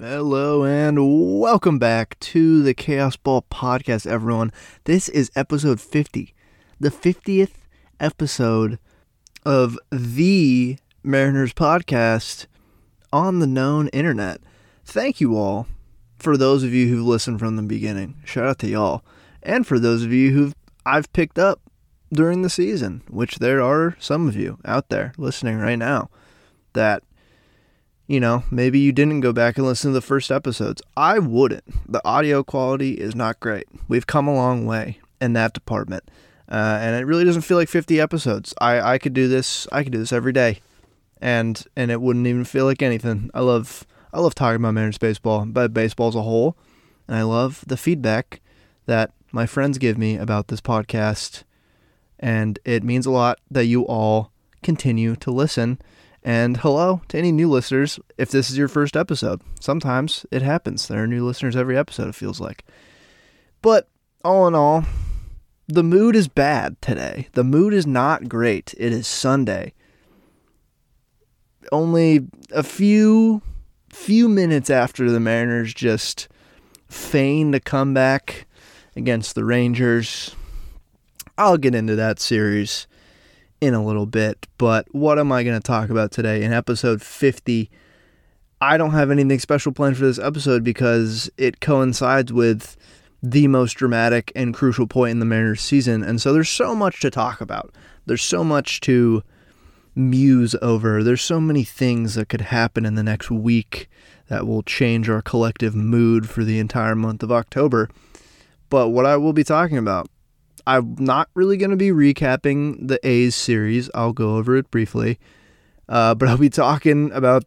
Hello and welcome back to the Chaos Ball Podcast, everyone. This is episode 50, the 50th episode of the Mariners podcast on the known internet. Thank you all for those of you who've listened from the beginning. Shout out to y'all. And for those of you who've I've picked up during the season, which there are some of you out there listening right now that you know, maybe you didn't go back and listen to the first episodes. I wouldn't. The audio quality is not great. We've come a long way in that department. Uh, and it really doesn't feel like 50 episodes. I, I could do this. I could do this every day, and and it wouldn't even feel like anything. I love I love talking about Mariners baseball, but baseball as a whole, and I love the feedback that my friends give me about this podcast, and it means a lot that you all continue to listen and hello to any new listeners if this is your first episode. Sometimes it happens. There are new listeners every episode, it feels like. But all in all, the mood is bad today. The mood is not great. It is Sunday. Only a few few minutes after the Mariners just feigned a comeback against the Rangers. I'll get into that series in a little bit, but what am I going to talk about today in episode 50? I don't have anything special planned for this episode because it coincides with the most dramatic and crucial point in the Mariners season, and so there's so much to talk about. There's so much to muse over. There's so many things that could happen in the next week that will change our collective mood for the entire month of October. But what I will be talking about I'm not really going to be recapping the A's series. I'll go over it briefly. Uh, but I'll be talking about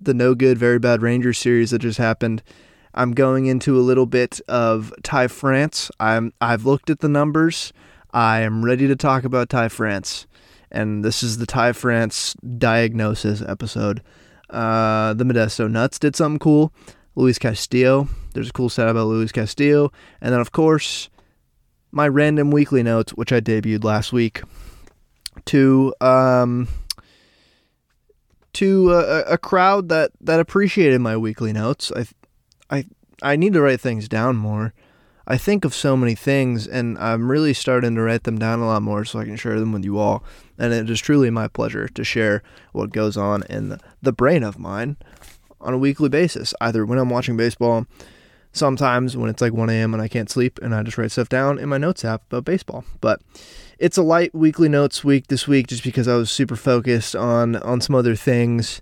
the no good, very bad Rangers series that just happened. I'm going into a little bit of Ty France. I'm I've looked at the numbers. I am ready to talk about Ty France, and this is the Ty France diagnosis episode. Uh, the Modesto Nuts did something cool. Luis Castillo. There's a cool stat about Luis Castillo, and then of course my random weekly notes, which I debuted last week, to um, to a, a crowd that that appreciated my weekly notes. I I I need to write things down more. I think of so many things, and I'm really starting to write them down a lot more so I can share them with you all. And it is truly my pleasure to share what goes on in the brain of mine on a weekly basis, either when I'm watching baseball sometimes when it's like 1 a.m. and I can't sleep and I just write stuff down in my notes app about baseball. But it's a light weekly notes week this week just because I was super focused on on some other things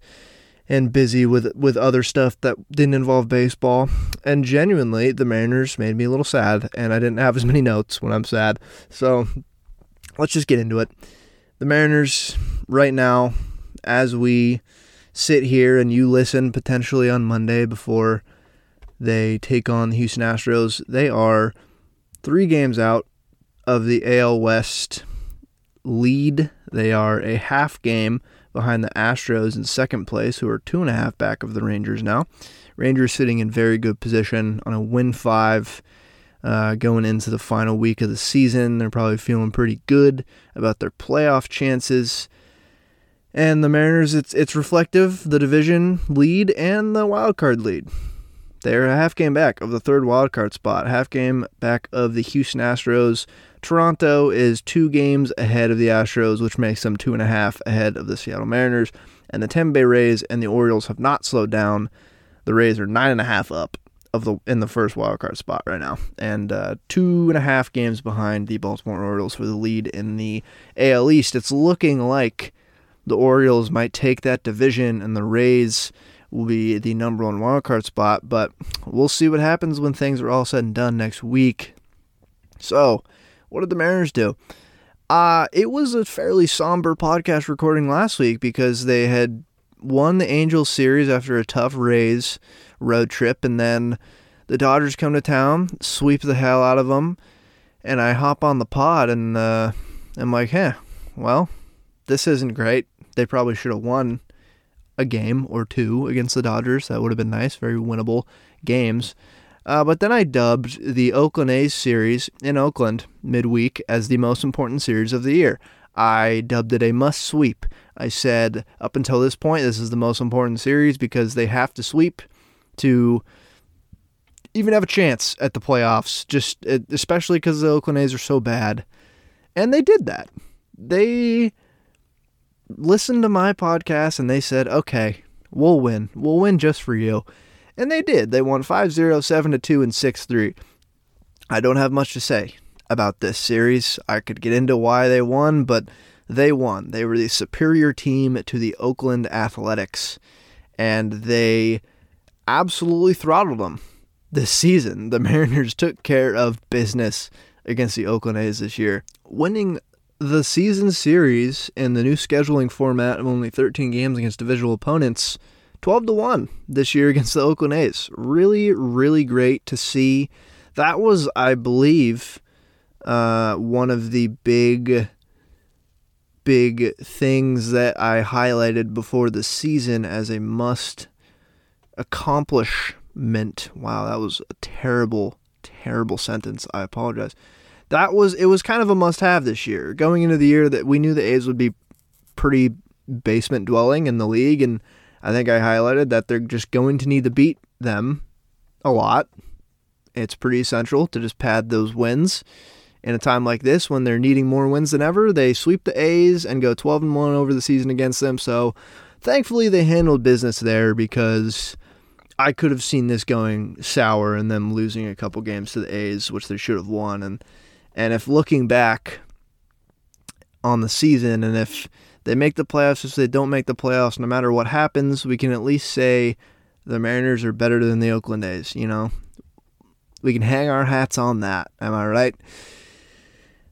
and busy with with other stuff that didn't involve baseball. And genuinely, the Mariners made me a little sad and I didn't have as many notes when I'm sad. So let's just get into it. The Mariners right now as we sit here and you listen potentially on Monday before they take on the Houston Astros. They are three games out of the AL West lead. They are a half game behind the Astros in second place, who are two and a half back of the Rangers now. Rangers sitting in very good position on a win five. Uh, going into the final week of the season, they're probably feeling pretty good about their playoff chances. And the Mariners, it's it's reflective the division lead and the wild card lead. They're a half game back of the third wildcard spot, half game back of the Houston Astros. Toronto is two games ahead of the Astros, which makes them two and a half ahead of the Seattle Mariners. And the Tampa Bay Rays and the Orioles have not slowed down. The Rays are nine and a half up of the in the first wildcard spot right now, and uh, two and a half games behind the Baltimore Orioles for the lead in the AL East. It's looking like the Orioles might take that division, and the Rays will be the number one wildcard spot. But we'll see what happens when things are all said and done next week. So, what did the Mariners do? Uh, it was a fairly somber podcast recording last week because they had won the Angels series after a tough Rays road trip, and then the Dodgers come to town, sweep the hell out of them, and I hop on the pod and uh, I'm like, hey, well, this isn't great. They probably should have won a game or two against the Dodgers. That would have been nice, very winnable games. Uh, but then I dubbed the Oakland A's series in Oakland midweek as the most important series of the year. I dubbed it a must sweep. I said, up until this point, this is the most important series because they have to sweep to even have a chance at the playoffs, just especially because the Oakland A's are so bad. And they did that. They listened to my podcast and they said, okay, we'll win. We'll win just for you. And they did. They won 5 0, 7 2, and 6 3. I don't have much to say about this series. I could get into why they won, but they won. They were the superior team to the Oakland Athletics, and they absolutely throttled them this season. The Mariners took care of business against the Oakland A's this year, winning the season series and the new scheduling format of only 13 games against divisional opponents 12 to 1 this year against the Oakland A's. Really, really great to see. That was, I believe, uh, one of the big, big things that I highlighted before the season as a must accomplishment. Wow, that was a terrible, terrible sentence. I apologize that was it was kind of a must have this year. Going into the year that we knew the A's would be pretty basement dwelling in the league and I think I highlighted that they're just going to need to beat them a lot. It's pretty essential to just pad those wins. In a time like this when they're needing more wins than ever, they sweep the A's and go 12 and 1 over the season against them. So, thankfully they handled business there because I could have seen this going sour and them losing a couple games to the A's, which they should have won and and if looking back on the season, and if they make the playoffs, if they don't make the playoffs, no matter what happens, we can at least say the Mariners are better than the Oakland A's. You know, we can hang our hats on that. Am I right?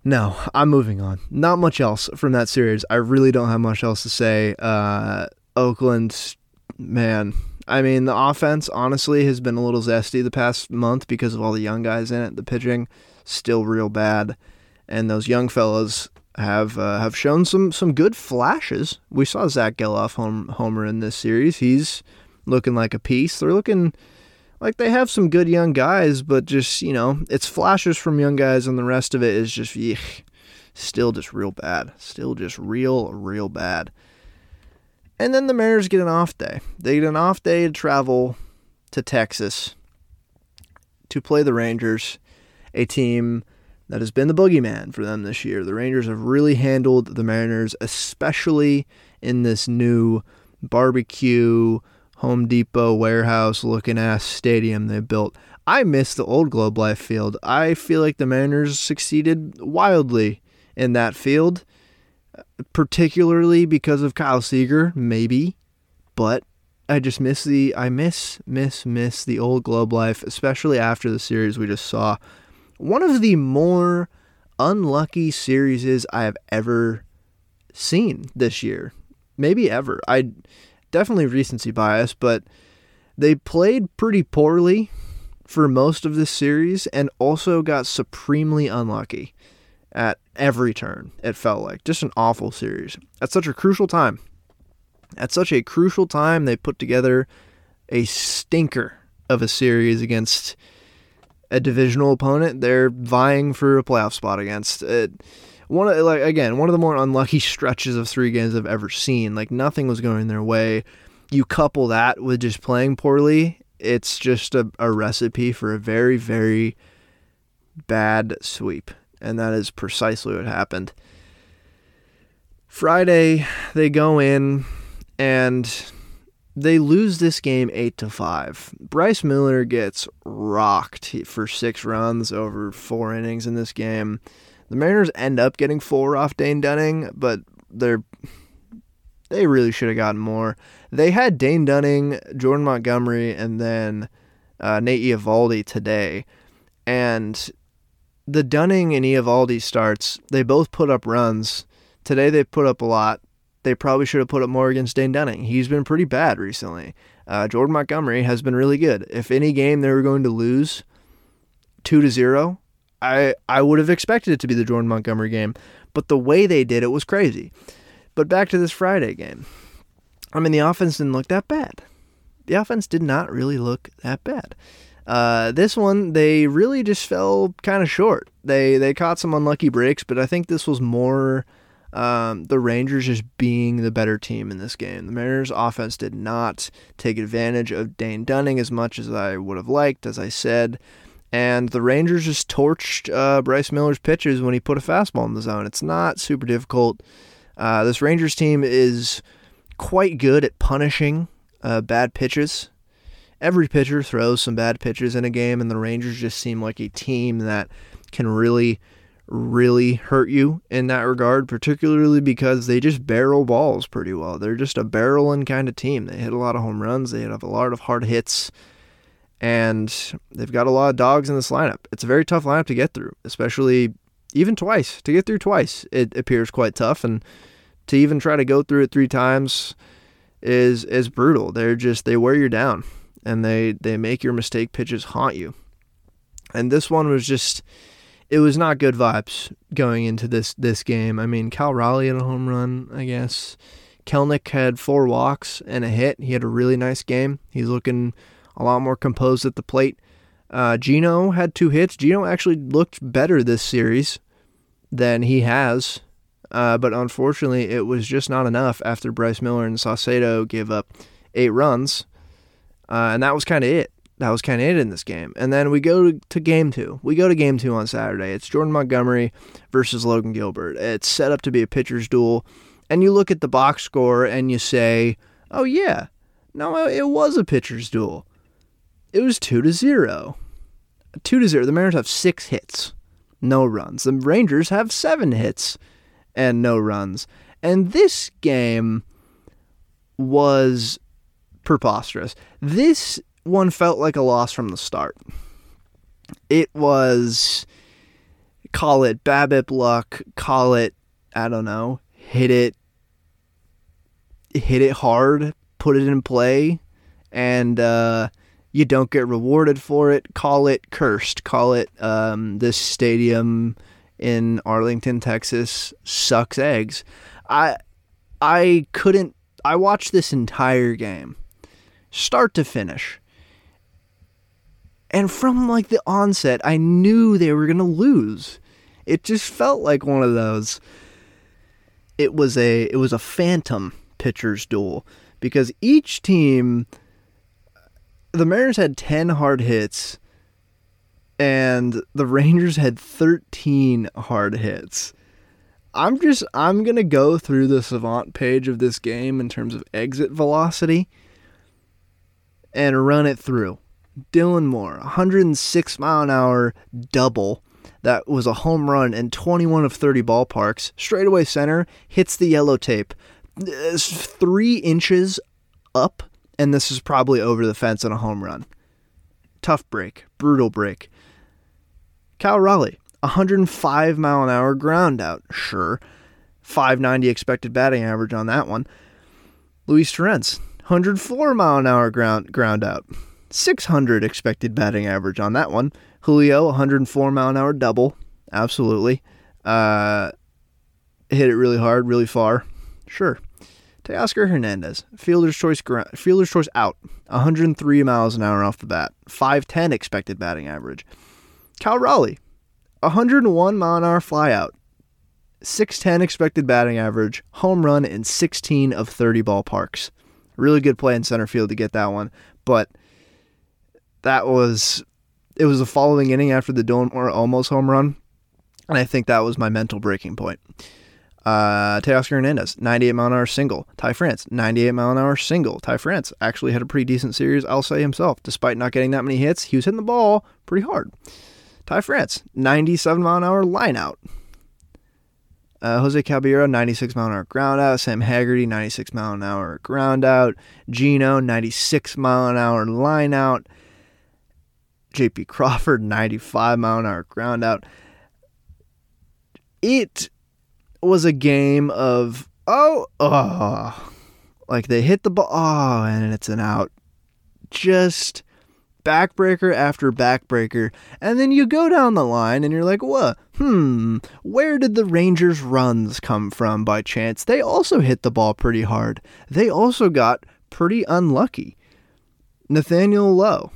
No, I'm moving on. Not much else from that series. I really don't have much else to say. Uh, Oakland, man. I mean, the offense honestly has been a little zesty the past month because of all the young guys in it. The pitching still real bad, and those young fellas have uh, have shown some some good flashes. We saw Zach Gelof home, homer in this series. He's looking like a piece. They're looking like they have some good young guys, but just you know, it's flashes from young guys, and the rest of it is just yuck, still just real bad. Still just real real bad. And then the Mariners get an off day. They get an off day to travel to Texas to play the Rangers a team that has been the boogeyman for them this year. The Rangers have really handled the Mariners, especially in this new barbecue Home Depot warehouse looking ass stadium they built. I miss the old Globe Life field. I feel like the Mariners succeeded wildly in that field, particularly because of Kyle Seager, maybe, but I just miss the I miss miss miss the old Globe Life, especially after the series we just saw one of the more unlucky series I have ever seen this year. Maybe ever. I definitely recency bias, but they played pretty poorly for most of this series and also got supremely unlucky at every turn, it felt like. Just an awful series. At such a crucial time. At such a crucial time, they put together a stinker of a series against a divisional opponent they're vying for a playoff spot against. It, one of, like again one of the more unlucky stretches of three games I've ever seen. Like nothing was going their way. You couple that with just playing poorly, it's just a, a recipe for a very very bad sweep, and that is precisely what happened. Friday, they go in and they lose this game 8 to 5. Bryce Miller gets rocked for 6 runs over 4 innings in this game. The Mariners end up getting 4 off Dane Dunning, but they're they really should have gotten more. They had Dane Dunning, Jordan Montgomery, and then uh, Nate Eovaldi today. And the Dunning and Eovaldi starts, they both put up runs. Today they put up a lot they probably should have put up more against Dane Dunning. He's been pretty bad recently. Uh, Jordan Montgomery has been really good. If any game they were going to lose two to zero, I I would have expected it to be the Jordan Montgomery game, but the way they did it was crazy. But back to this Friday game. I mean, the offense didn't look that bad. The offense did not really look that bad. Uh, this one, they really just fell kind of short. They they caught some unlucky breaks, but I think this was more um, the Rangers just being the better team in this game. The Mariners' offense did not take advantage of Dane Dunning as much as I would have liked, as I said. And the Rangers just torched uh, Bryce Miller's pitches when he put a fastball in the zone. It's not super difficult. Uh, this Rangers team is quite good at punishing uh, bad pitches. Every pitcher throws some bad pitches in a game, and the Rangers just seem like a team that can really really hurt you in that regard, particularly because they just barrel balls pretty well. They're just a barreling kind of team. They hit a lot of home runs, they have a lot of hard hits, and they've got a lot of dogs in this lineup. It's a very tough lineup to get through, especially even twice. To get through twice, it appears quite tough, and to even try to go through it three times is is brutal. They're just they wear you down, and they they make your mistake pitches haunt you. And this one was just it was not good vibes going into this this game. I mean, Cal Raleigh had a home run, I guess. Kelenic had four walks and a hit. He had a really nice game. He's looking a lot more composed at the plate. Uh, Geno had two hits. Geno actually looked better this series than he has, uh, but unfortunately, it was just not enough after Bryce Miller and Saucedo gave up eight runs, uh, and that was kind of it that was kind of it in this game. And then we go to, game two. We go to game two on Saturday. It's Jordan Montgomery versus Logan Gilbert. It's set up to be a pitcher's duel. And you look at the box score and you say, oh, yeah, no, it was a pitcher's duel. It was two to zero. Two to zero. The Mariners have six hits, no runs. The Rangers have seven hits and no runs. And this game was preposterous. This one felt like a loss from the start. It was call it BABIP luck, call it I don't know, hit it hit it hard, put it in play, and uh, you don't get rewarded for it. Call it cursed. Call it um, this stadium in Arlington, Texas sucks eggs. I I couldn't. I watched this entire game, start to finish, and from like the onset, I knew they were going to lose. It just felt like one of those it was a it was a phantom pitcher's duel because each team the Mariners had 10 hard hits and the Rangers had 13 hard hits. I'm just I'm going to go through the savant page of this game in terms of exit velocity and run it through. Dylan Moore, 106 mile an hour double. That was a home run in 21 of 30 ballparks. Straightaway center hits the yellow tape. Three inches up, and this is probably over the fence on a home run. Tough break, brutal break. Cal Raleigh, 105 mile an hour ground out. Sure. 590 expected batting average on that one. Luis Torrens, 104 mile an hour ground ground out. 600 expected batting average on that one. Julio, 104 mile an hour double. Absolutely. Uh, hit it really hard, really far. Sure. Teoscar Hernandez, fielder's choice, fielder's choice out, 103 miles an hour off the bat, 510 expected batting average. Cal Raleigh, 101 mile an hour flyout, 610 expected batting average, home run in 16 of 30 ballparks. Really good play in center field to get that one, but that was it was the following inning after the Dylan Moore almost home run, and I think that was my mental breaking point. Uh, Teoscar Hernandez, 98 mile an hour single. Ty France, 98 mile an hour single. Ty France actually had a pretty decent series, I'll say himself. Despite not getting that many hits, he was hitting the ball pretty hard. Ty France, 97 mile an hour line out. Uh, Jose Caballero, 96 mile an hour ground out. Sam Haggerty, 96 mile an hour ground out. Geno, 96 mile an hour line out. JP Crawford, 95 mile an hour ground out. It was a game of, oh, oh, like they hit the ball, oh, and it's an out. Just backbreaker after backbreaker. And then you go down the line and you're like, what? Hmm, where did the Rangers' runs come from by chance? They also hit the ball pretty hard. They also got pretty unlucky. Nathaniel Lowe,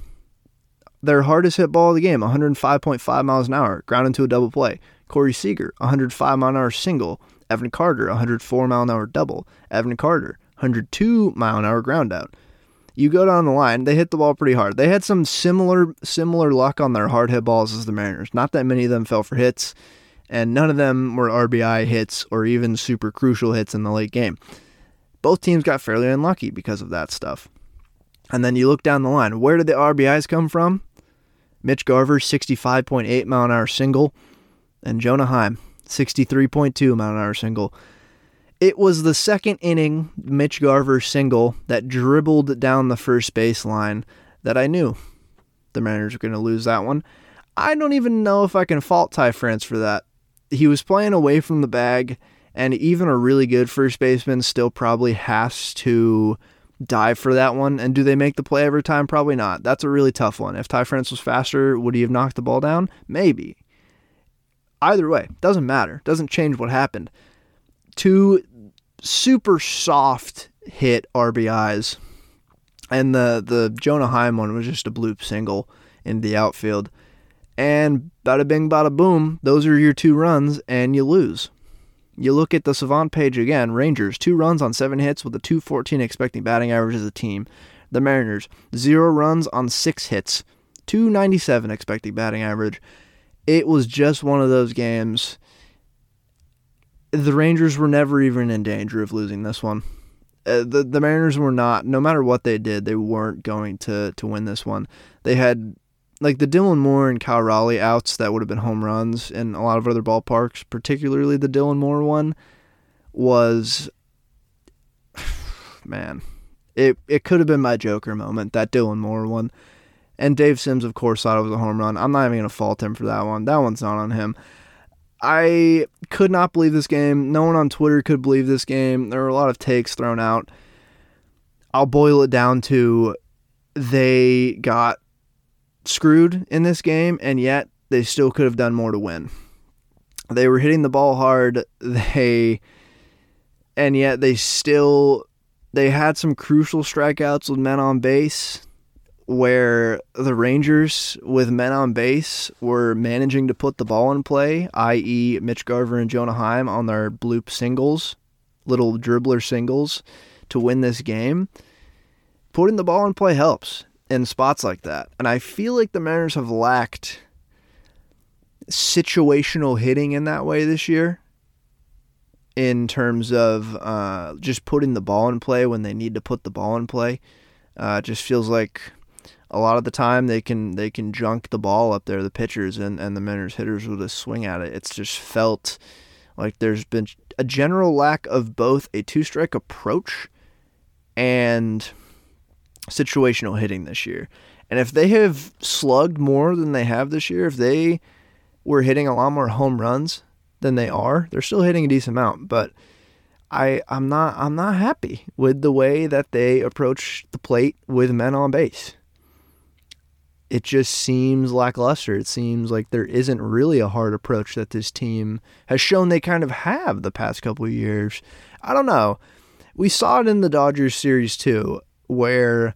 their hardest hit ball of the game, 105.5 miles an hour, ground into a double play. Corey Seager, 105 mile an hour single. Evan Carter, 104 mile an hour double. Evan Carter, 102 mile an hour ground out. You go down the line, they hit the ball pretty hard. They had some similar similar luck on their hard hit balls as the Mariners. Not that many of them fell for hits, and none of them were RBI hits or even super crucial hits in the late game. Both teams got fairly unlucky because of that stuff. And then you look down the line. Where did the RBIs come from? Mitch Garver, 65.8 mile an hour single, and Jonah Heim, 63.2 mile an hour single. It was the second inning Mitch Garver single that dribbled down the first baseline that I knew the Mariners were going to lose that one. I don't even know if I can fault Ty France for that. He was playing away from the bag, and even a really good first baseman still probably has to dive for that one. And do they make the play every time? Probably not. That's a really tough one. If Ty France was faster, would he have knocked the ball down? Maybe. Either way, doesn't matter. Doesn't change what happened. Two super soft hit RBIs. And the, the Jonah Heim one was just a bloop single in the outfield. And bada bing, bada boom, those are your two runs, and you lose. You look at the Savant page again Rangers, two runs on seven hits with a 214 expecting batting average as a team. The Mariners, zero runs on six hits, 297 expecting batting average. It was just one of those games. The Rangers were never even in danger of losing this one. Uh, the the Mariners were not. No matter what they did, they weren't going to to win this one. They had like the Dylan Moore and Cal Raleigh outs that would have been home runs in a lot of other ballparks, particularly the Dylan Moore one, was man, it it could have been my Joker moment, that Dylan Moore one. And Dave Sims, of course, thought it was a home run. I'm not even gonna fault him for that one. That one's not on him. I could not believe this game. No one on Twitter could believe this game. There were a lot of takes thrown out. I'll boil it down to they got screwed in this game, and yet they still could have done more to win. They were hitting the ball hard. They and yet they still they had some crucial strikeouts with men on base where the Rangers with men on base were managing to put the ball in play, i.e. Mitch Garver and Jonah Heim on their bloop singles, little dribbler singles to win this game. Putting the ball in play helps in spots like that. And I feel like the Mariners have lacked situational hitting in that way this year in terms of uh, just putting the ball in play when they need to put the ball in play. Uh, it just feels like a lot of the time they can they can junk the ball up there, the pitchers and, and the Mariners hitters will just swing at it. It's just felt like there's been a general lack of both a two strike approach and situational hitting this year. And if they have slugged more than they have this year, if they were hitting a lot more home runs than they are, they're still hitting a decent amount. But I I'm not I'm not happy with the way that they approach the plate with men on base. It just seems lackluster. It seems like there isn't really a hard approach that this team has shown they kind of have the past couple years. I don't know. We saw it in the Dodgers series too where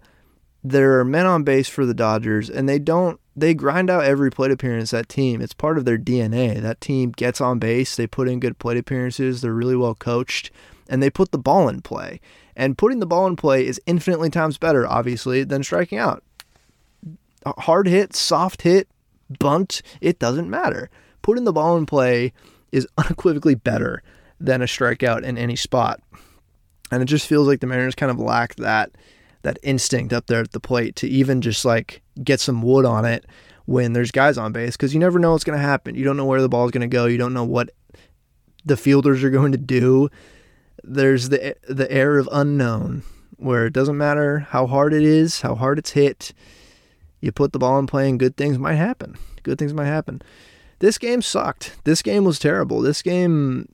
there are men on base for the Dodgers and they don't they grind out every plate appearance that team. It's part of their DNA. That team gets on base, they put in good plate appearances, they're really well coached, and they put the ball in play. And putting the ball in play is infinitely times better, obviously, than striking out. Hard hit, soft hit, bunt, it doesn't matter. Putting the ball in play is unequivocally better than a strikeout in any spot. And it just feels like the Mariners kind of lack that that instinct up there at the plate to even just like get some wood on it when there's guys on base because you never know what's going to happen. You don't know where the ball is going to go. You don't know what the fielders are going to do. There's the the air of unknown where it doesn't matter how hard it is, how hard it's hit. You put the ball in play and good things might happen. Good things might happen. This game sucked. This game was terrible. This game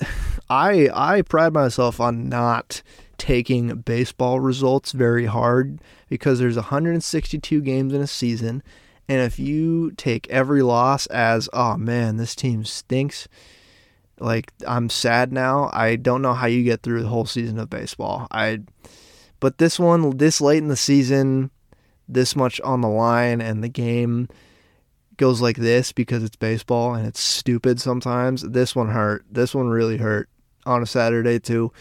I I pride myself on not taking baseball results very hard because there's 162 games in a season and if you take every loss as oh man this team stinks like I'm sad now I don't know how you get through the whole season of baseball I but this one this late in the season this much on the line and the game goes like this because it's baseball and it's stupid sometimes. This one hurt. This one really hurt on a Saturday too.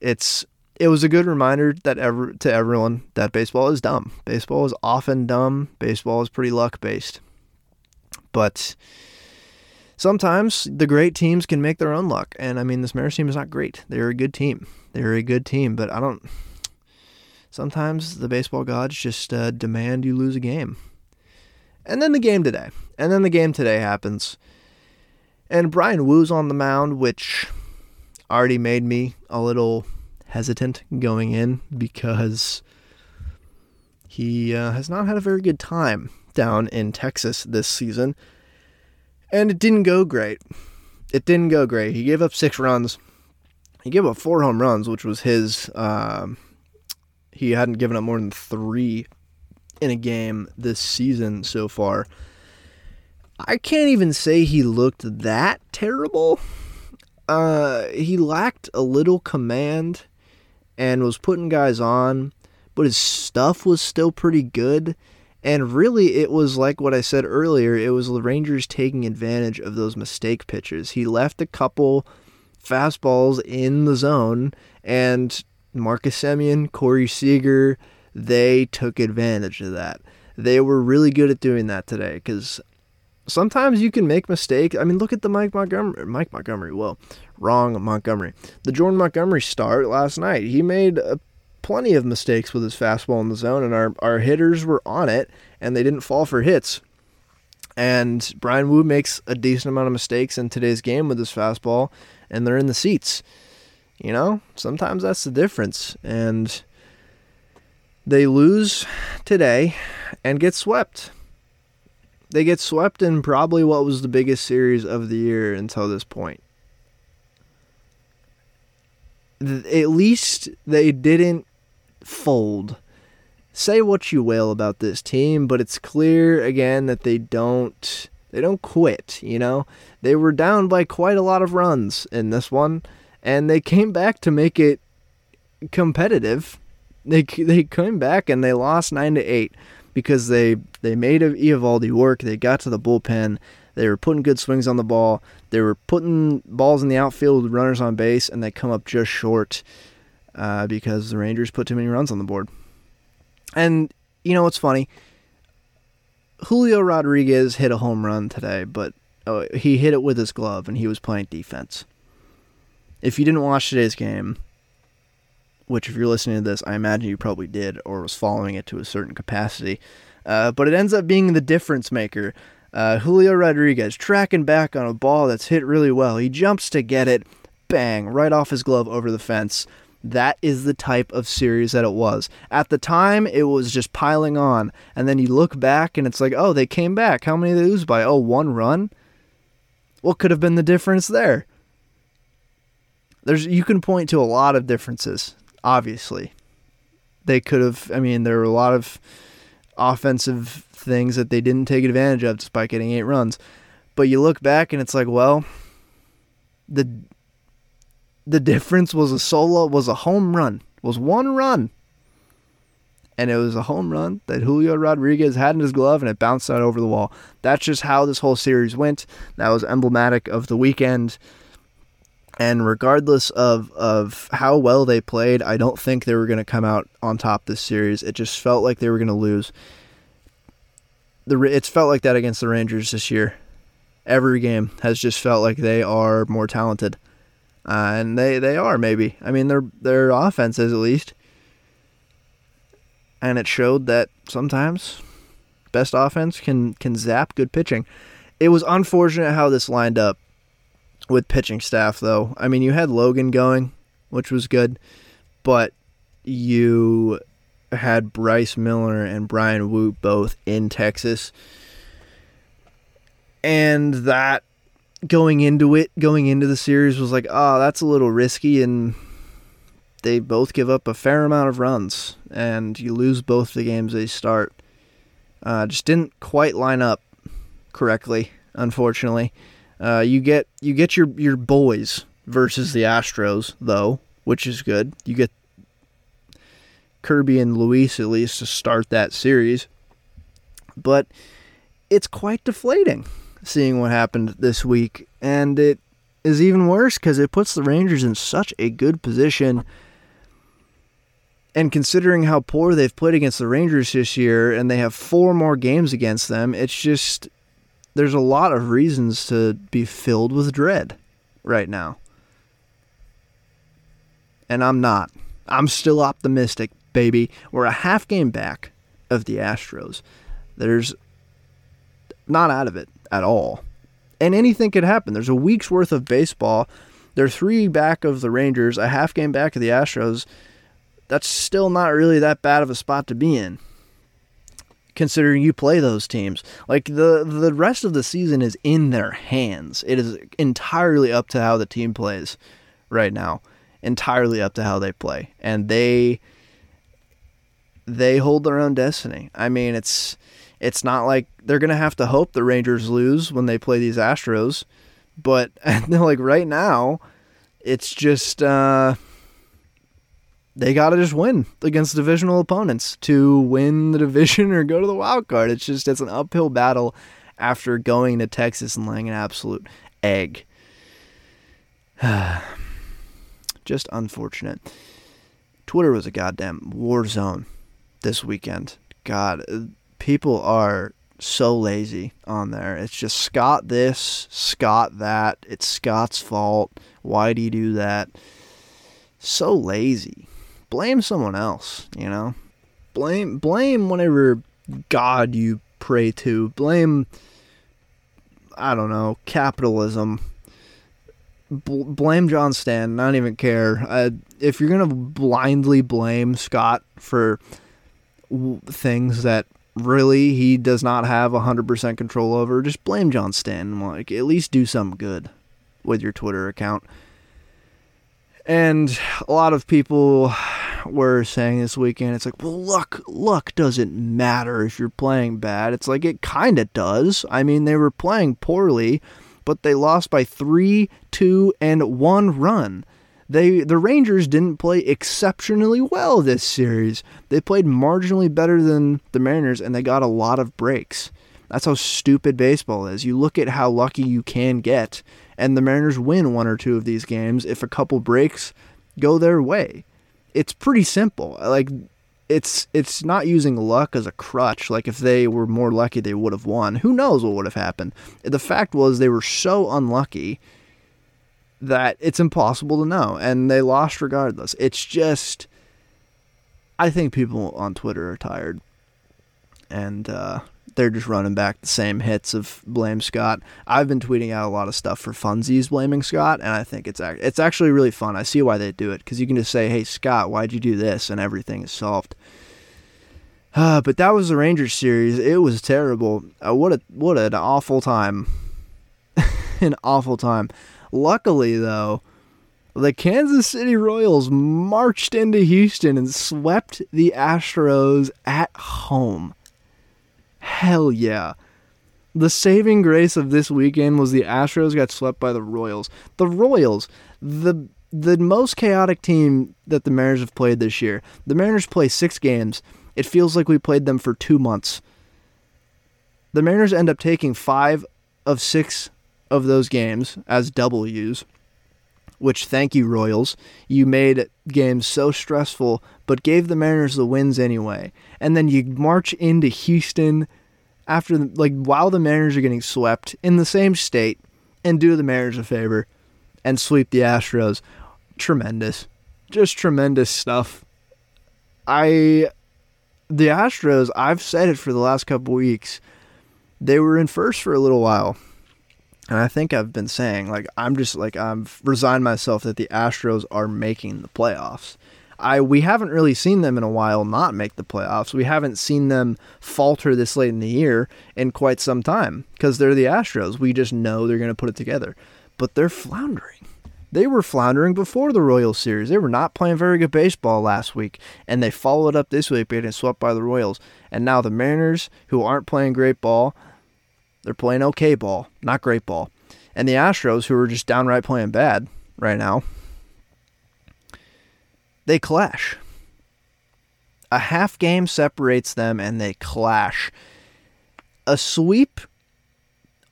It's it was a good reminder that ever to everyone that baseball is dumb. Baseball is often dumb. Baseball is pretty luck based. But sometimes the great teams can make their own luck. And I mean, this Mariners team is not great. They're a good team. They're a good team, but I don't. Sometimes the baseball gods just uh, demand you lose a game. And then the game today. And then the game today happens. And Bryan Woo's on the mound, which already made me a little hesitant going in because he uh, has not had a very good time down in Texas this season. And it didn't go great. It didn't go great. He gave up six runs. He gave up four home runs, which was his. Uh, he hadn't given up more than three in a game this season so far. I can't even say he looked that terrible. Uh, he lacked a little command and was putting guys on, but his stuff was still pretty good. And really, it was like what I said earlier. It was the Rangers taking advantage of those mistake pitches. He left a couple fastballs in the zone, and Marcus Semien, Corey Seager, they took advantage of that. They were really good at doing that today because sometimes you can make mistakes. I mean, look at the Mike Montgomery. Mike Montgomery. Well, wrong Montgomery. The Jordan Montgomery start last night. He made uh, plenty of mistakes with his fastball in the zone, and our our hitters were on it, and they didn't fall for hits. And Bryan Woo makes a decent amount of mistakes in today's game with his fastball, and they're in the seats. You know, sometimes that's the difference, and they lose today and get swept. They get swept in probably what was the biggest series of the year until this point. At least they didn't fold. Say what you will about this team, but it's clear again that they don't they don't quit, you know? They were down by quite a lot of runs in this one and they came back to make it competitive they they came back and they lost nine to eight because they they made Eovaldi work. They got to the bullpen. They were putting good swings on the ball. They were putting balls in the outfield with runners on base, and they come up just short uh, because the Rangers put too many runs on the board. And you know what's funny? Julio Rodriguez hit a home run today, but oh, he hit it with his glove, and he was playing defense. If you didn't watch today's game, which if you're listening to this, I imagine you probably did or was following it to a certain capacity. Uh, but it ends up being the difference maker. Uh, Julio Rodriguez tracking back on a ball that's hit really well. He jumps to get it, bang, right off his glove over the fence. That is the type of series that it was. At the time, it was just piling on. And then you look back and it's like, oh, they came back. How many did they lose by? Oh, one run? What could have been the difference there? There's you can point to a lot of differences obviously. They could have, I mean, there were a lot of offensive things that they didn't take advantage of despite getting eight runs. But you look back and it's like, well, the the difference was a solo was a home run. Was one run. And it was a home run that Julio Rodriguez had in his glove and it bounced out over the wall. That's just how this whole series went. That was emblematic of the weekend. And regardless of, of how well they played, I don't think they were going to come out on top this series. It just felt like they were going to lose. The it's felt like that against the Rangers this year. Every game has just felt like they are more talented, uh, and they, they are maybe. I mean, their their offense is at least, and it showed that sometimes best offense can can zap good pitching. It was unfortunate how this lined up with pitching staff, though. I mean, you had Logan going, which was good, but you had Bryce Miller and Bryan Woo both in Texas. And that going into it, going into the series was like, oh, that's a little risky. And they both give up a fair amount of runs. And you lose both the games they start. Uh, just didn't quite line up correctly, unfortunately. Uh, you get you get your your boys versus the Astros though, which is good. You get Kirby and Luis at least to start that series. But it's quite deflating seeing what happened this week. And it is even worse because it puts the Rangers in such a good position. And considering how poor they've played against the Rangers this year, and they have four more games against them, it's just there's a lot of reasons to be filled with dread right now. And I'm not. I'm still optimistic, baby. We're a half game back of the Astros. There's not out of it at all. And anything could happen. There's a week's worth of baseball. They're three back of the Rangers, a half game back of the Astros. That's still not really that bad of a spot to be in considering you play those teams. Like the the rest of the season is in their hands. It is entirely up to how the team plays right now. Entirely up to how they play. And they they hold their own destiny. I mean, it's it's not like they're going to have to hope the Rangers lose when they play these Astros, but like right now, it's just uh they got to just win against divisional opponents to win the division or go to the wild card. It's just it's an uphill battle after going to Texas and laying an absolute egg. just unfortunate. Twitter was a goddamn war zone this weekend. God, uh, people are so lazy on there. It's just Scott this, Scott that. It's Scott's fault. Why do you do that? So lazy blame someone else, you know? Blame blame whatever god you pray to. Blame I don't know, capitalism. Blame John Stanton. I don't even care. If you're gonna blindly blame Scott for w- things that really he does not have 100% control over, just blame John Stanton. Like at least do some good with your Twitter account. And a lot of people were saying this weekend, it's like, well, luck, luck doesn't matter if you're playing bad. It's like it kind of does. I mean, they were playing poorly, but they lost by three, two, and one run. They the Rangers didn't play exceptionally well this series. They played marginally better than the Mariners, and they got a lot of breaks. That's how stupid baseball is. You look at how lucky you can get, and the Mariners win one or two of these games if a couple breaks go their way. It's pretty simple. Like it's it's not using luck as a crutch. Like if they were more lucky, they would have won. Who knows what would have happened? The fact was they were so unlucky that it's impossible to know, and they lost regardless. It's just, I think people on Twitter are tired, and uh, they're just running back the same hits of blame Scott. I've been tweeting out a lot of stuff for funsies blaming Scott, and I think it's it's actually really fun. I see why they do it because you can just say, "Hey Scott, why'd you do this?" and everything is solved. Uh, but that was the Rangers series. It was terrible. Uh, what a what an awful time. an awful time. Luckily though, the Kansas City Royals marched into Houston and swept the Astros at home. Hell yeah. The saving grace of this weekend was the Astros got swept by the Royals. The Royals, the the most chaotic team that the Mariners have played this year. The Mariners play 6 games. It feels like we played them for 2 months. The Mariners end up taking 5 of 6 of those games as W's which thank you Royals. You made games so stressful but gave the Mariners the wins anyway. And then you march into Houston after like while the Mariners are getting swept in the same state and do the Mariners a favor and sweep the Astros. Tremendous. Just tremendous stuff. I the Astros, I've said it for the last couple weeks. They were in first for a little while. And I think I've been saying like I'm just like I've resigned myself that the Astros are making the playoffs. I we haven't really seen them in a while not make the playoffs. We haven't seen them falter this late in the year in quite some time because they're the Astros. We just know they're going to put it together, but they're floundering. They were floundering before the Royal series. They were not playing very good baseball last week, and they followed up this week getting swept by the Royals. And now the Mariners, who aren't playing great ball, they're playing okay ball, not great ball. And the Astros, who are just downright playing bad right now, they clash. A half game separates them and they clash. a sweep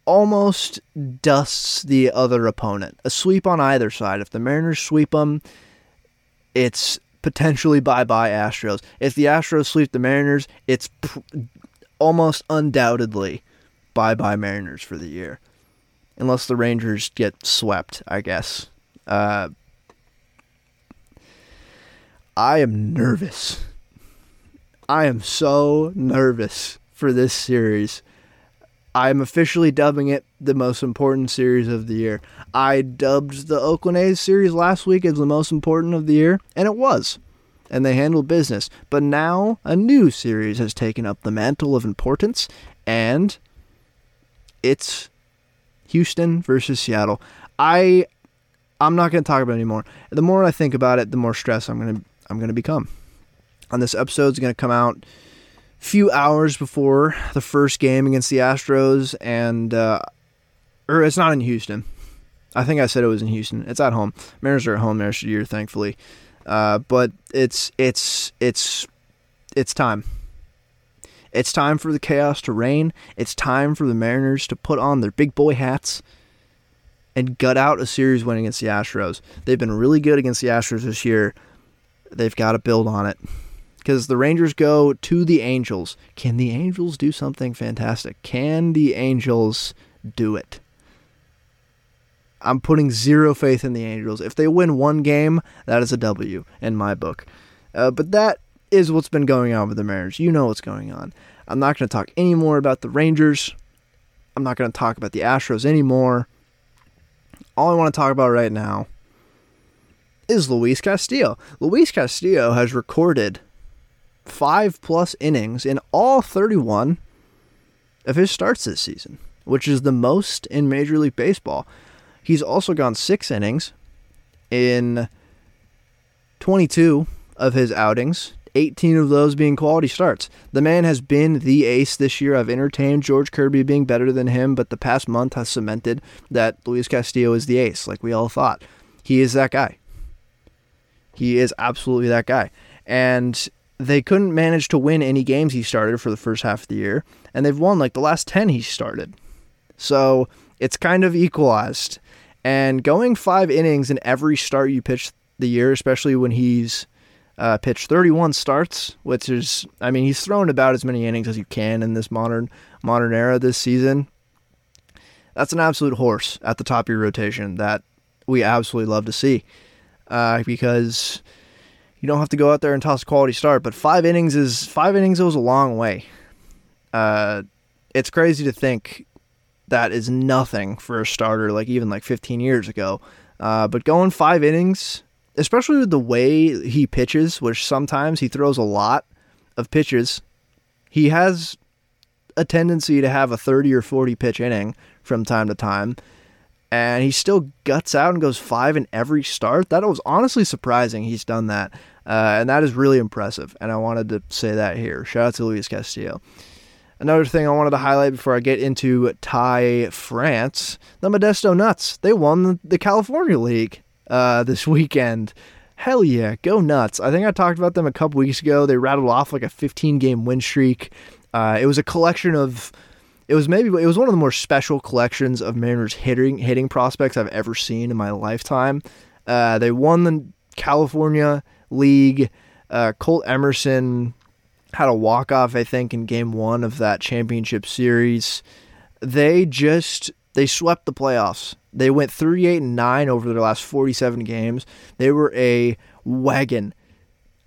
almost dusts the other opponent. A sweep on either side. If the Mariners sweep them, it's potentially bye bye Astros. If the Astros sweep the Mariners, it's pr- almost undoubtedly bye bye Mariners for the year. Unless the Rangers get swept, I guess. Uh, I am nervous. I am so nervous for this series. I am officially dubbing it the most important series of the year. I dubbed the Oakland A's series last week as the most important of the year, and it was. And they handled business. But now a new series has taken up the mantle of importance, and it's Houston versus Seattle. I I'm not going to talk about it anymore. The more I think about it, the more stress I'm going to I'm going to become. On this episode is going to come out few hours before the first game against the Astros, and uh, or it's not in Houston. I think I said it was in Houston. It's at home. Mariners are at home next year, thankfully. Uh, but it's it's it's it's time. It's time for the chaos to reign. It's time for the Mariners to put on their big boy hats and gut out a series win against the Astros. They've been really good against the Astros this year. They've got to build on it because the Rangers go to the Angels. Can the Angels do something fantastic? Can the Angels do it? I'm putting zero faith in the Angels. If they win one game, that is a W in my book. Uh, but that is what's been going on with the Mariners. You know what's going on. I'm not going to talk any more about the Rangers. I'm not going to talk about the Astros anymore. All I want to talk about right now is Luis Castillo. Luis Castillo has recorded five plus innings in all 31 of his starts this season, which is the most in Major League Baseball. He's also gone six innings in 22 of his outings, 18 of those being quality starts. The man has been the ace this year. I've entertained George Kirby being better than him, but the past month has cemented that Luis Castillo is the ace, like we all thought. He is that guy. He is absolutely that guy. And they couldn't manage to win any games he started for the first half of the year, and they've won like the last 10 he started. So it's kind of equalized. And going five innings in every start you pitch the year, especially when he's uh, pitched 31 starts, which is, I mean, he's thrown about as many innings as you can in this modern modern era this season. That's an absolute horse at the top of your rotation that we absolutely love to see uh, because you don't have to go out there and toss a quality start. But five innings is five innings goes a long way. Uh, it's crazy to think that is nothing for a starter, like even like 15 years ago. Uh, but going five innings, especially with the way he pitches, which sometimes he throws a lot of pitches, he has a tendency to have a 30 or 40 pitch inning from time to time and he still guts out and goes five in every start. That was honestly surprising. He's done that. Uh, and that is really impressive. And I wanted to say that here. Shout out to Luis Castillo. Another thing I wanted to highlight before I get into Ty France, the Modesto Nuts. They won the California League uh, this weekend. Hell yeah, go nuts. I think I talked about them a couple weeks ago. They rattled off like a 15 game win streak. Uh, it was a collection of, it was maybe, it was one of the more special collections of Mariners hitting, hitting prospects I've ever seen in my lifetime. Uh, they won the California league. Uh, Colt Emerson had a walk off, I think, in game one of that championship series. They just they swept the playoffs. They went 38 and 9 over their last 47 games. They were a wagon,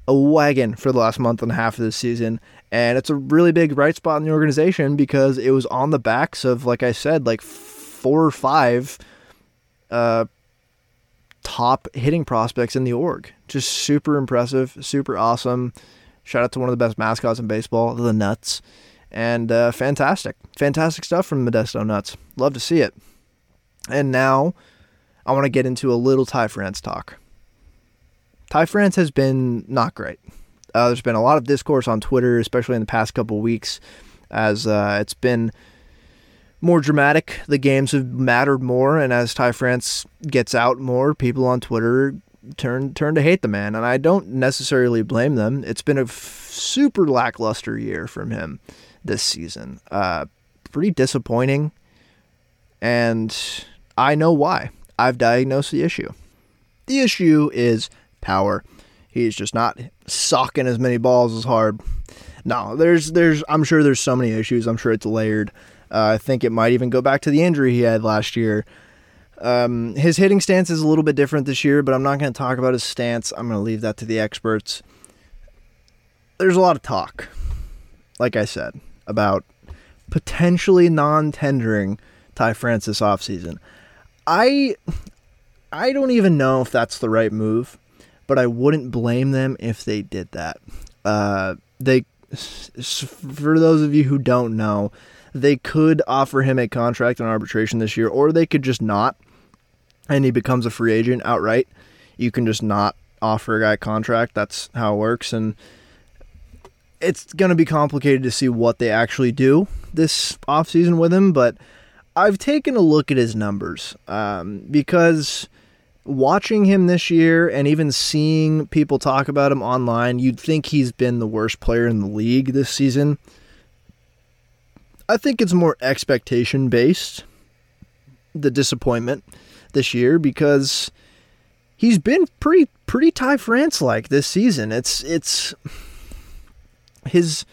a wagon for the last month and a half of the season. And it's a really big bright spot in the organization because it was on the backs of, like I said, like four or five uh, top hitting prospects in the org. Just super impressive, super awesome. Shout out to one of the best mascots in baseball, the Nuts. And uh, fantastic, fantastic stuff from Modesto Nuts. Love to see it. And now I want to get into a little Ty France talk. Ty France has been not great. Uh, there's been a lot of discourse on Twitter, especially in the past couple weeks, as uh, it's been more dramatic. The games have mattered more, and as Ty France gets out more, people on Twitter turn turn to hate the man, and I don't necessarily blame them. It's been a f- super lackluster year from him this season. Uh, pretty disappointing. And I know why. I've diagnosed the issue. The issue is power. He's just not socking as many balls as hard. No, there's there's I'm sure there's so many issues. I'm sure it's layered. Uh, I think it might even go back to the injury he had last year. Um, his hitting stance is a little bit different this year, but I'm not going to talk about his stance. I'm going to leave that to the experts. There's a lot of talk, like I said, about potentially non-tendering Ty Francis offseason. I I don't even know if that's the right move, but I wouldn't blame them if they did that. Uh, they, for those of you who don't know, they could offer him a contract on arbitration this year, or they could just not, and he becomes a free agent outright. You can just not offer a guy a contract. That's how it works, and it's going to be complicated to see what they actually do this offseason with him, but I've taken a look at his numbers um, because watching him this year and even seeing people talk about him online, you'd think he's been the worst player in the league this season. I think it's more expectation based, the disappointment this year, because he's been pretty pretty Ty France like this season. It's it's his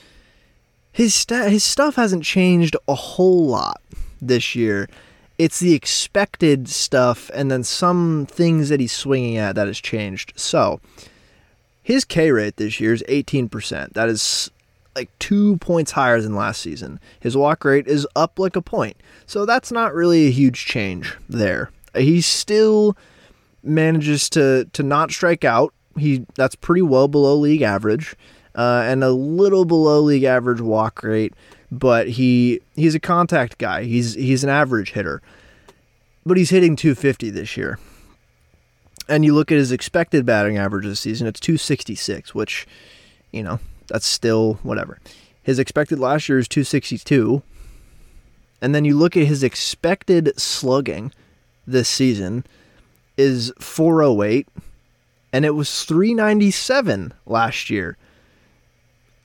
his his stuff hasn't changed a whole lot this year. It's the expected stuff and then some things that he's swinging at that has changed. So, his K rate this year is 18%. That is like two points higher than last season. His walk rate is up like a point. So, that's not really a huge change there. He still manages to, to not strike out. He that's pretty well below league average. Uh, and a little below league average walk rate but he he's a contact guy. He's he's an average hitter. But he's hitting 250 this year. And you look at his expected batting average this season, it's 266, which, you know, that's still whatever. His expected last year is 262. And then you look at his expected slugging this season is 408 and it was 397 last year.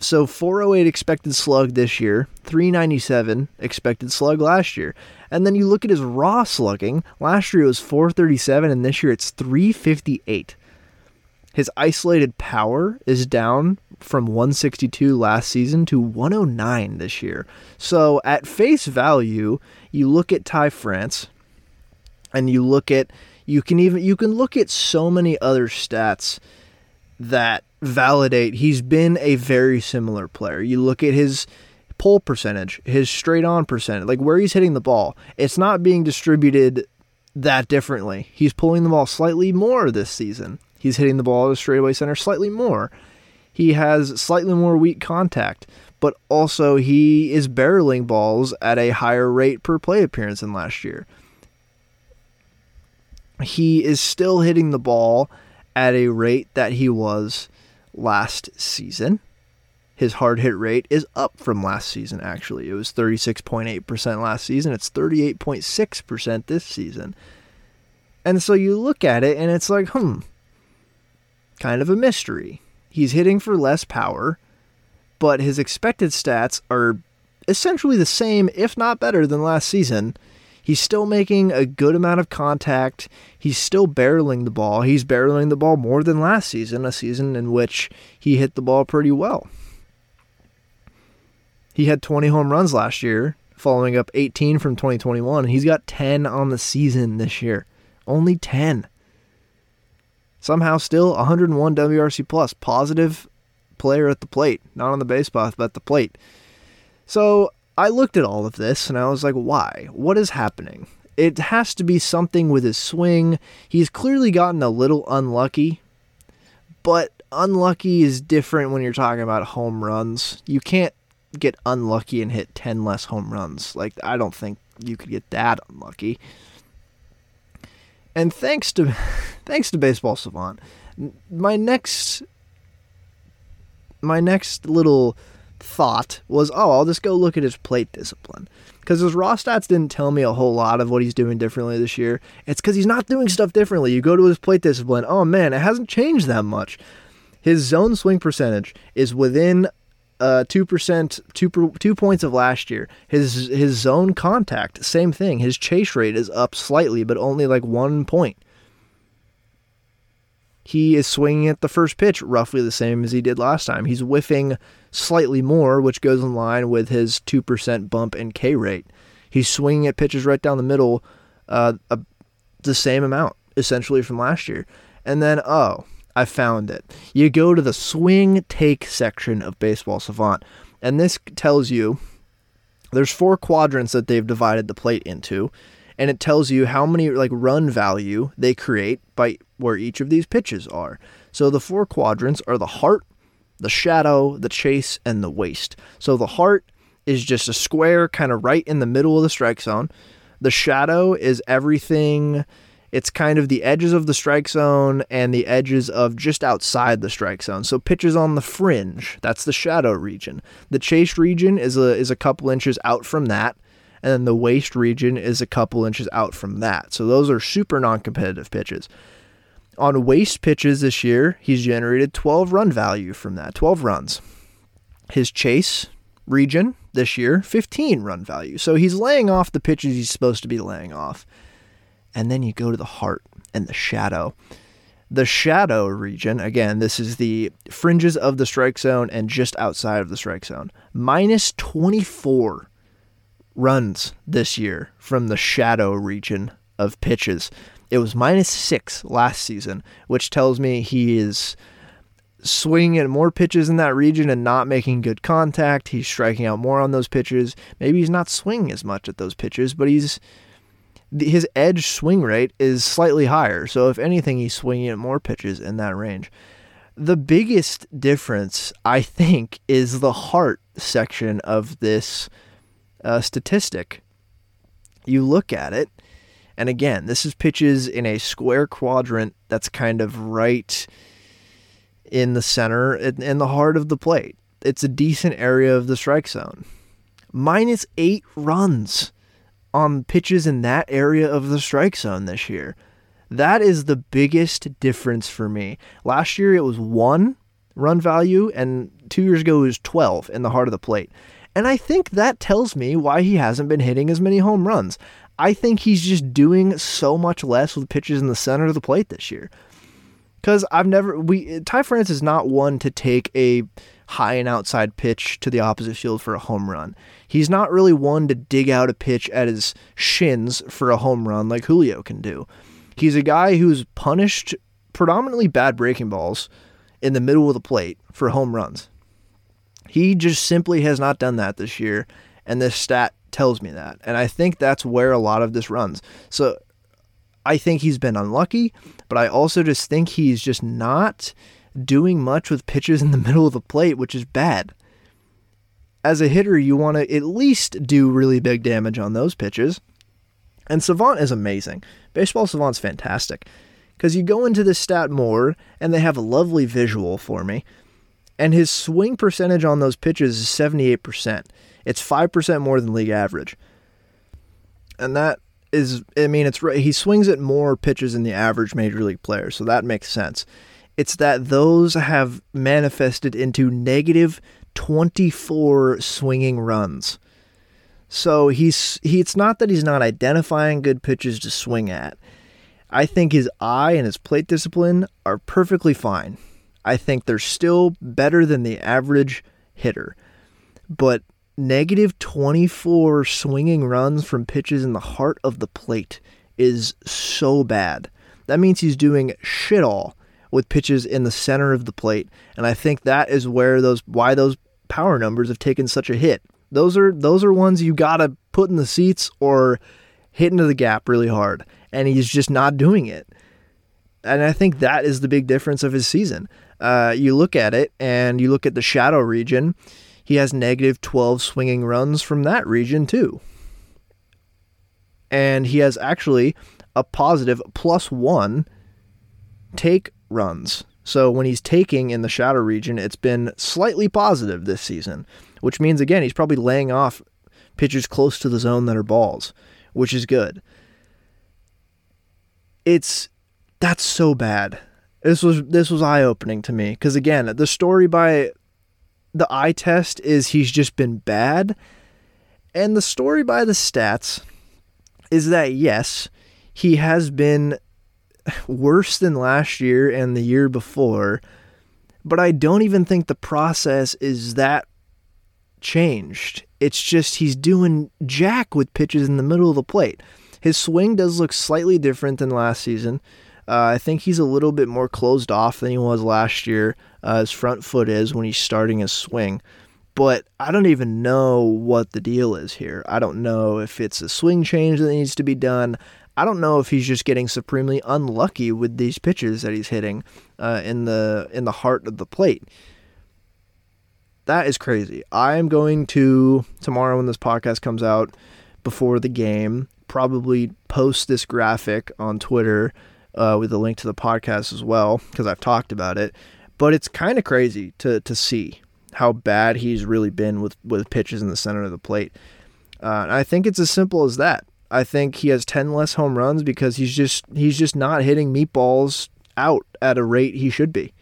So 408 expected slug this year, 397 expected slug last year. And then you look at his raw slugging. Last year it was 437 and this year it's 358. His isolated power is down from 162 last season to 109 this year. So at face value, you look at Ty France and you look at you can even you can look at so many other stats that validate he's been a very similar player. You look at his pull percentage, his straight on percentage, like where he's hitting the ball, it's not being distributed that differently. He's pulling the ball slightly more this season. He's hitting the ball at a straightaway center slightly more. He has slightly more weak contact, but also he is barreling balls at a higher rate per plate appearance than last year. He is still hitting the ball at a rate that he was last season. His hard hit rate is up from last season, actually. It was 36.8% last season. It's 38.6% this season. And so you look at it and it's like, hmm, kind of a mystery. He's hitting for less power, but his expected stats are essentially the same, if not better, than last season. He's still making a good amount of contact. He's still barreling the ball. He's barreling the ball more than last season, a season in which he hit the ball pretty well. He had 20 home runs last year, following up 18 from 2021, and he's got 10 on the season this year. Only 10. Somehow still 101 WRC plus, positive player at the plate, not on the base path, but at the plate. So I looked at all of this and I was like, why? What is happening? It has to be something with his swing. He's clearly gotten a little unlucky, but unlucky is different when you're talking about home runs. You can't get unlucky and hit 10 less home runs. Like, I don't think you could get that unlucky. And thanks to thanks to Baseball Savant, my next my next little thought was, oh, I'll just go look at his plate discipline. Because his raw stats didn't tell me a whole lot of what he's doing differently this year. It's because he's not doing stuff differently. You go to his plate discipline, oh man, it hasn't changed that much. His zone swing percentage is within uh, two percent, two two points of last year. His his zone contact, same thing. His chase rate is up slightly, but only like one point. He is swinging at the first pitch roughly the same as he did last time. He's whiffing slightly more, which goes in line with his two percent bump in K rate. He's swinging at pitches right down the middle, uh, the same amount essentially from last year. And then oh I found it. You go to the swing take section of Baseball Savant, and this tells you there's four quadrants that they've divided the plate into, and it tells you how many like run value they create by where each of these pitches are. So the four quadrants are the heart, the shadow, the chase, and the waste. So the heart is just a square kind of right in the middle of the strike zone. The shadow is everything it's kind of the edges of the strike zone and the edges of just outside the strike zone. So pitches on the fringe, that's the shadow region. The chase region is a is a couple inches out from that, and then the waste region is a couple inches out from that. So those are super non-competitive pitches. On waste pitches this year, he's generated 12 run value from that, 12 runs. His chase region this year, 15 run value. So he's laying off the pitches he's supposed to be laying off and then you go to the heart and the shadow. The shadow region, again, this is the fringes of the strike zone and just outside of the strike zone. Minus 24 runs this year from the shadow region of pitches. It was minus six last season, which tells me he is swinging at more pitches in that region and not making good contact. He's striking out more on those pitches. Maybe he's not swinging as much at those pitches, but he's his edge swing rate is slightly higher. So if anything, he's swinging at more pitches in that range. The biggest difference, I think, is the heart section of this uh, statistic. You look at it, and again, this is pitches in a square quadrant that's kind of right in the center, in the heart of the plate. It's a decent area of the strike zone. Minus eight runs on pitches in that area of the strike zone this year. That is the biggest difference for me. Last year it was one run value, and two years ago it was 12 in the heart of the plate. And I think that tells me why he hasn't been hitting as many home runs. I think he's just doing so much less with pitches in the center of the plate this year. Because I've never, we, Ty France is not one to take a high and outside pitch to the opposite field for a home run. He's not really one to dig out a pitch at his shins for a home run like Julio can do. He's a guy who's punished predominantly bad breaking balls in the middle of the plate for home runs. He just simply has not done that this year, and this stat tells me that. And I think that's where a lot of this runs. So I think he's been unlucky, but I also just think he's just not doing much with pitches in the middle of the plate, which is bad. As a hitter, you want to at least do really big damage on those pitches. And Savant is amazing. Baseball Savant's fantastic. Because you go into this stat more, and they have a lovely visual for me. And his swing percentage on those pitches is 78%. It's 5% more than league average. And that is, I mean, it's he swings at more pitches than the average major league player, so that makes sense. It's that those have manifested into negative 24 swinging runs. So he's he, it's not that he's not identifying good pitches to swing at. I think his eye and his plate discipline are perfectly fine. I think they're still better than the average hitter. But negative 24 swinging runs from pitches in the heart of the plate is so bad. That means he's doing shit all with pitches in the center of the plate. And I think that is where those why those power numbers have taken such a hit. Those are those are ones you gotta put in the seats or hit into the gap really hard. And he's just not doing it. And I think that is the big difference of his season. Uh, you look at it and you look at the shadow region, he has negative 12 swinging runs from that region too. And he has actually a positive plus one take runs. So when he's taking in the shadow region, it's been slightly positive this season, which means again he's probably laying off pitchers close to the zone that are balls, which is good. It's that's so bad. This was this was eye opening to me because again the story by the eye test is he's just been bad. And the story by the stats is that yes, he has been worse than last year and the year before, but I don't even think the process is that changed. It's just he's doing jack with pitches in the middle of the plate. His swing does look slightly different than last season. Uh, I think he's a little bit more closed off than he was last year. Uh, his front foot is when he's starting his swing. But I don't even know what the deal is here. I don't know if it's a swing change that needs to be done. I don't know if he's just getting supremely unlucky with these pitches that he's hitting uh, in the in the heart of the plate. That is crazy. I am going to tomorrow when this podcast comes out before the game probably post this graphic on Twitter uh, with a link to the podcast as well because I've talked about it. But it's kind of crazy to to see how bad he's really been with with pitches in the center of the plate. Uh, I think it's as simple as that. I think he has ten less home runs because he's just he's just not hitting meatballs out at a rate he should be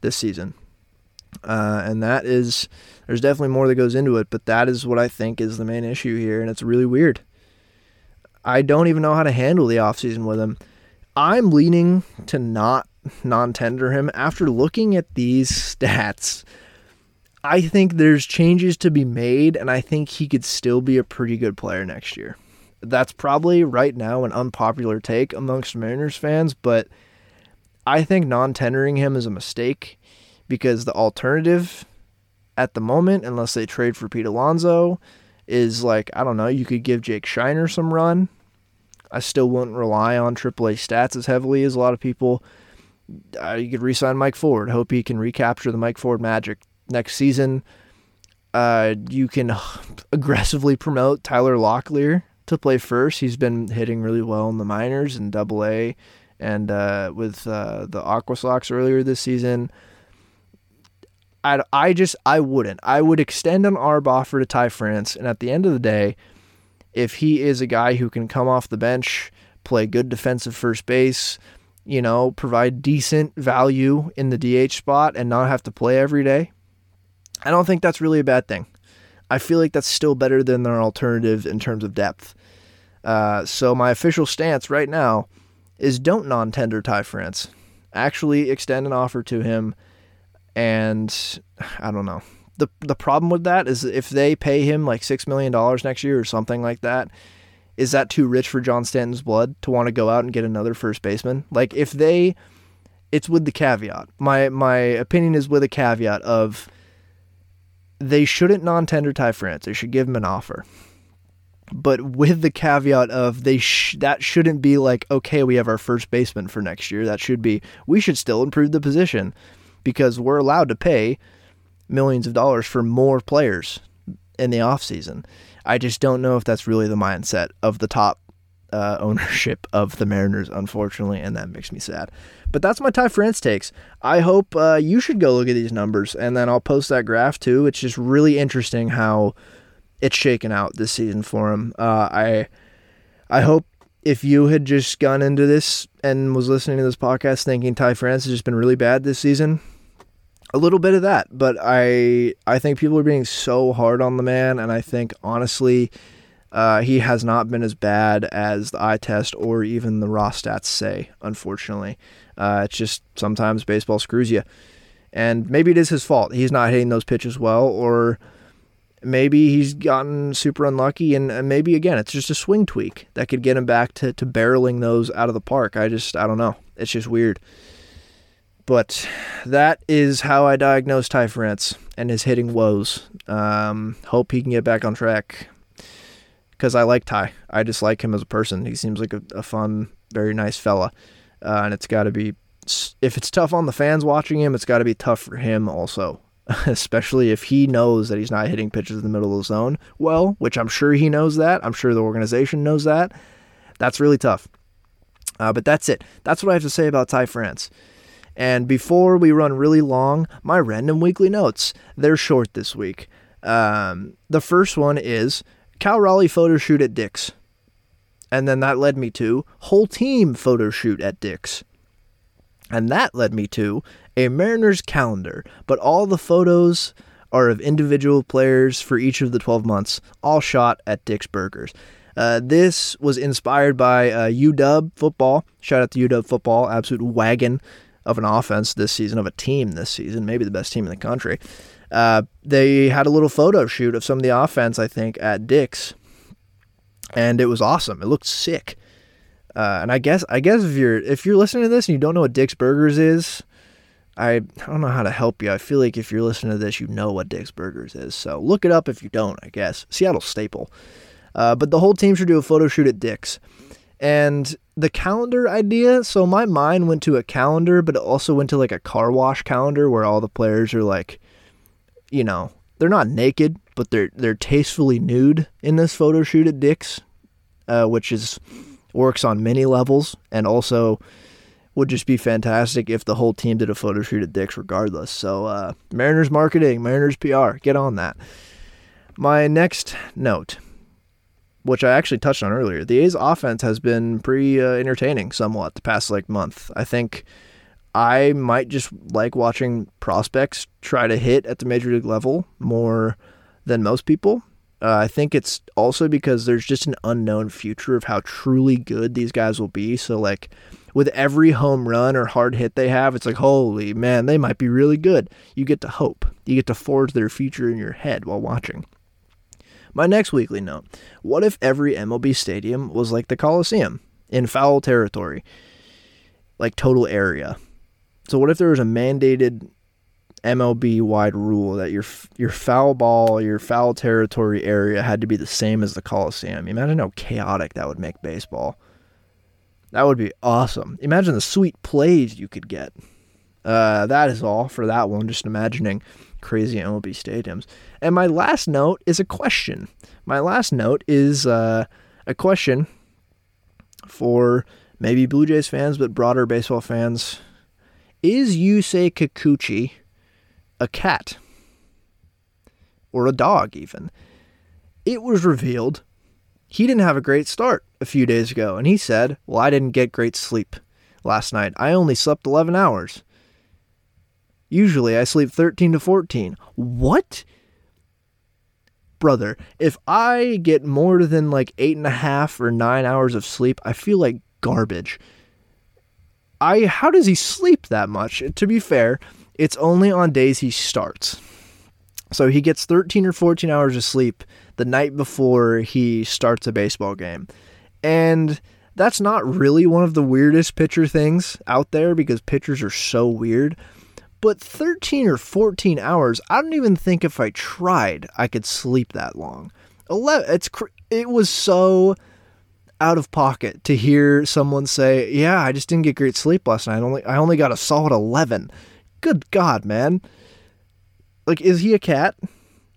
this season. Uh, and that is there's definitely more that goes into it, but that is what I think is the main issue here, and it's really weird. I don't even know how to handle the offseason with him. I'm leaning to not non tender him after looking at these stats. I think there's changes to be made, and I think he could still be a pretty good player next year. That's probably right now an unpopular take amongst Mariners fans, but I think non tendering him is a mistake because the alternative at the moment, unless they trade for Pete Alonso, is like, I don't know, you could give Jake Scheiner some run. I still wouldn't rely on AAA stats as heavily as a lot of people. Uh, you could re-sign Mike Ford. Hope he can recapture the Mike Ford magic next season. Uh, you can aggressively promote Tyler Locklear to play first. He's been hitting really well in the minors and Double A, and uh, with uh, the AquaSox earlier this season. I, I just I wouldn't. I would extend an ARB offer to Ty France, and at the end of the day, if he is a guy who can come off the bench, play good defensive first base, you know, provide decent value in the DH spot, and not have to play every day, I don't think that's really a bad thing. I feel like that's still better than their alternative in terms of depth. Uh, so my official stance right now is don't non-tender Ty France. Actually, extend an offer to him and I don't know. The the problem with that is if they pay him like 6 million dollars next year or something like that, is that too rich for John Stanton's blood to want to go out and get another first baseman? Like if they it's with the caveat. My my opinion is with a caveat of they shouldn't non-tender Ty France. They should give him an offer. But with the caveat of they sh- that shouldn't be like okay, we have our first baseman for next year. That should be we should still improve the position because we're allowed to pay millions of dollars for more players in the offseason. I just don't know if that's really the mindset of the top uh, ownership of the Mariners, unfortunately, and that makes me sad. But that's my Ty France takes. I hope uh, you should go look at these numbers, and then I'll post that graph too. It's just really interesting how it's shaken out this season for him. Uh, I I hope if you had just gone into this and was listening to this podcast thinking Ty France has just been really bad this season, a little bit of that, but I I think people are being so hard on the man, and I think honestly, uh, he has not been as bad as the eye test or even the raw stats say. Unfortunately, uh, it's just sometimes baseball screws you, and maybe it is his fault. He's not hitting those pitches well, or maybe he's gotten super unlucky, and, and maybe again it's just a swing tweak that could get him back to to barreling those out of the park. I just I don't know. It's just weird. But that is how I diagnose Ty France and his hitting woes. Um, hope he can get back on track because I like Ty. I just like him as a person. He seems like a, a fun, very nice fella. Uh, and it's got to be, if it's tough on the fans watching him, it's got to be tough for him also. Especially if he knows that he's not hitting pitches in the middle of the zone well, which I'm sure he knows that. I'm sure the organization knows that. That's really tough. Uh, but that's it. That's what I have to say about Ty France. And before we run really long, my random weekly notes. They're short this week. Um, the first one is Cal Raleigh photo shoot at Dick's. And then that led me to whole team photo shoot at Dick's. And that led me to a Mariners calendar, but all the photos are of individual players for each of the 12 months, all shot at Dick's Burgers. Uh, this was inspired by uh, UW football. Shout out to UW football, absolute wagon of an offense this season, of a team this season, maybe the best team in the country. Uh, they had a little photo shoot of some of the offense, I think, at Dick's, and it was awesome. It looked sick. Uh, and I guess I guess if you're if you're listening to this and you don't know what Dick's Burgers is, I, I don't know how to help you. I feel like if you're listening to this, you know what Dick's Burgers is. So look it up if you don't. I guess Seattle staple. Uh, but the whole team should do a photo shoot at Dick's. And the calendar idea, so my mind went to a calendar, but it also went to like a car wash calendar where all the players are like, you know, they're not naked, but they're they're tastefully nude in this photo shoot at Dick's, uh, which is works on many levels and also would just be fantastic if the whole team did a photo shoot at Dick's regardless. So uh, Mariners marketing, Mariners PR, get on that. My next note which I actually touched on earlier, the A's offense has been pretty uh, entertaining somewhat the past like month. I think I might just like watching prospects try to hit at the major league level more than most people. Uh, I think it's also because there's just an unknown future of how truly good these guys will be. So like with every home run or hard hit they have, it's like holy man, they might be really good. You get to hope. You get to forge their future in your head while watching. My next weekly note What if every MLB stadium was like the Coliseum in foul territory, like total area? So, what if there was a mandated MLB wide rule that your your foul ball, your foul territory area had to be the same as the Coliseum? Imagine how chaotic that would make baseball. That would be awesome. Imagine the sweet plays you could get. Uh, that is all for that one. Just imagining crazy MLB stadiums. And my last note is a question. My last note is uh, a question for maybe Blue Jays fans, but broader baseball fans. Is Yusei Kikuchi a cat? Or a dog, even? It was revealed he didn't have a great start a few days ago, and he said, Well, I didn't get great sleep last night. I only slept 11 hours. Usually I sleep 13 to 14. What? Brother, if I get more than like eight and a half or nine hours of sleep, I feel like garbage. I how does he sleep that much? To be fair, it's only on days he starts. So he gets 13 or 14 hours of sleep the night before he starts a baseball game. And that's not really one of the weirdest pitcher things out there because pitchers are so weird. But 13 or 14 hours, I don't even think if I tried I could sleep that long. 11, it's it was so out of pocket to hear someone say, "Yeah, I just didn't get great sleep last night. I only I only got a solid 11." Good god, man. Like is he a cat?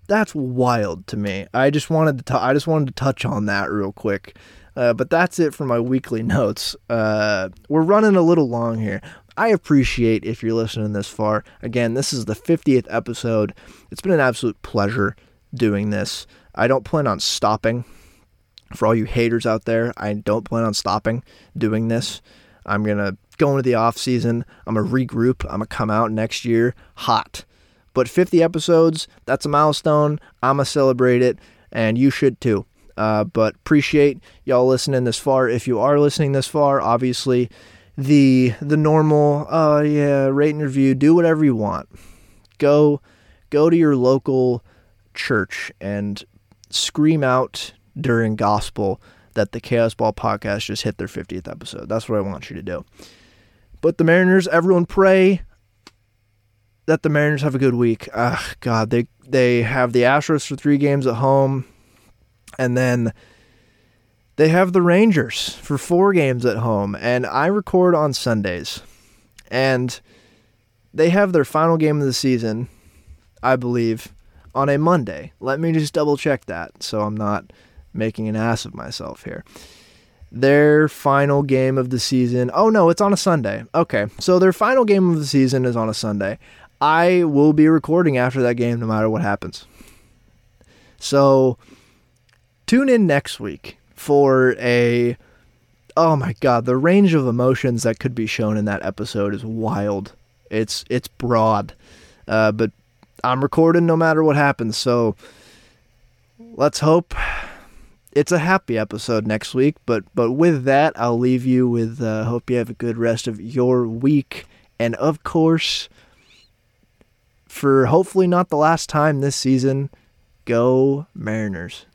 That's wild to me. I just wanted to t- I just wanted to touch on that real quick. Uh, but that's it for my weekly notes. Uh, we're running a little long here. I appreciate if you're listening this far. Again, this is the 50th episode. It's been an absolute pleasure doing this. I don't plan on stopping. For all you haters out there, I don't plan on stopping doing this. I'm going to go into the off season. I'm going to regroup. I'm going to come out next year hot. But 50 episodes, that's a milestone. I'm going to celebrate it, and you should too. Uh, but appreciate y'all listening this far. If you are listening this far, obviously, the the normal oh yeah rate and review do whatever you want. Go go to your local church and scream out during gospel that the chaos ball podcast just hit their 50th episode. That's what i want you to do. But the mariners everyone pray that the mariners have a good week. Ah god they they have the astros for three games at home and then they have the Rangers for four games at home, and I record on Sundays. And they have their final game of the season, I believe, on a Monday. Let me just double check that so I'm not making an ass of myself here. Their final game of the season. Oh no, it's on a Sunday. Okay. So their final game of the season is on a Sunday. I will be recording after that game no matter what happens. So tune in next week for a oh my god, the range of emotions that could be shown in that episode is wild. It's it's broad, uh, but I'm recording no matter what happens. So let's hope it's a happy episode next week. But but with that, I'll leave you with uh, hope you have a good rest of your week, and of course, for hopefully not the last time this season, go Mariners.